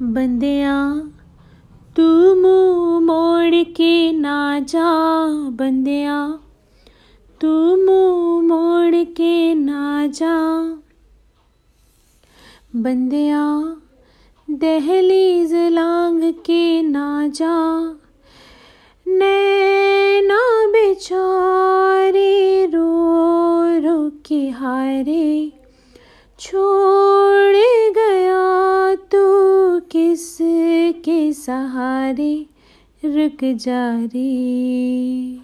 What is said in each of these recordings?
बंदिया, तू मुँह मोड़ के ना जा बंदिया, तू मुँह मोड़ के ना जा बंदिया, दहलीज लांग के ना जा, नैना बेचारे रो रो के हारे, छोड़ किस के सहारे रुक जा रे,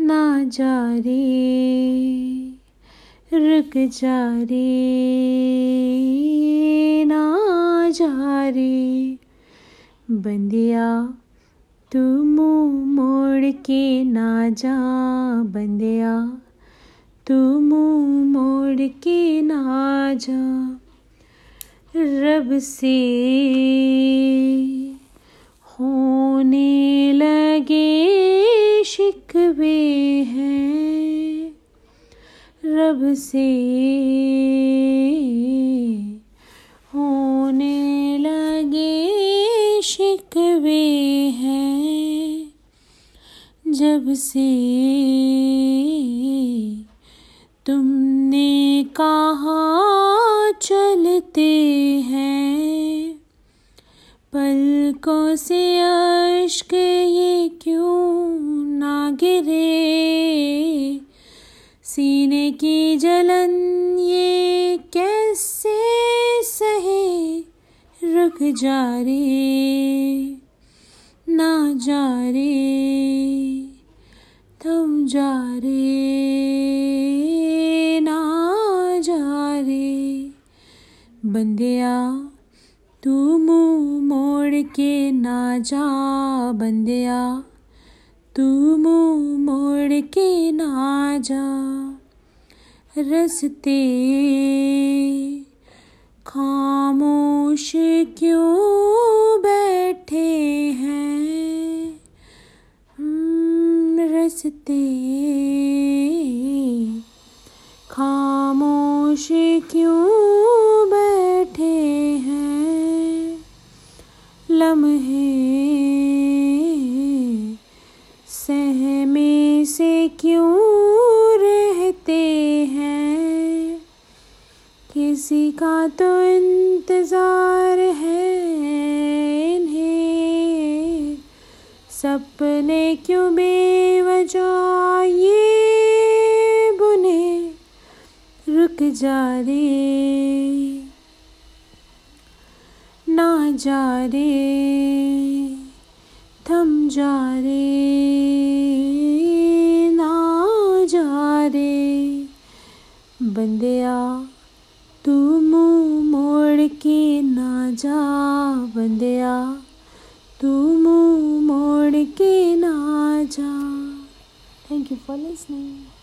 ना जा रे, रुक जा रे, ना जा रे। बंदिया, तू मुँह मोड़ के ना जा। बंदिया, तू मुँह मोड़ के ना जा। रब से होने लगे शिकवे हैं। रब से होने लगे शिकवे हैं। जब से तुमने कहा चलते हैं। पलकों से अश्क ये क्यों ना गिरे? सीने की जलन ये कैसे सहे? रुक जा रे, ना जा रे तुम जा रे। बंदिया, तू मुँह मोड़ के ना जा बंदिया, तू मुँह मोड़ के ना जा रस्ते। खामोश क्यों बैठे हैं? रस्ते। खामोश क्यों लम्हे सहमे से क्यों रहते हैं? किसी का तो इंतज़ार है इन्हें। सपने क्यों बेवजह ये बुने? रुक जा रे। जा रे, थम जा रे, ना जा रे। बंदिया, तू मुँह मोड़ के ना जा। बंदिया, तू मुँह मोड़ के ना जा। Thank you for listening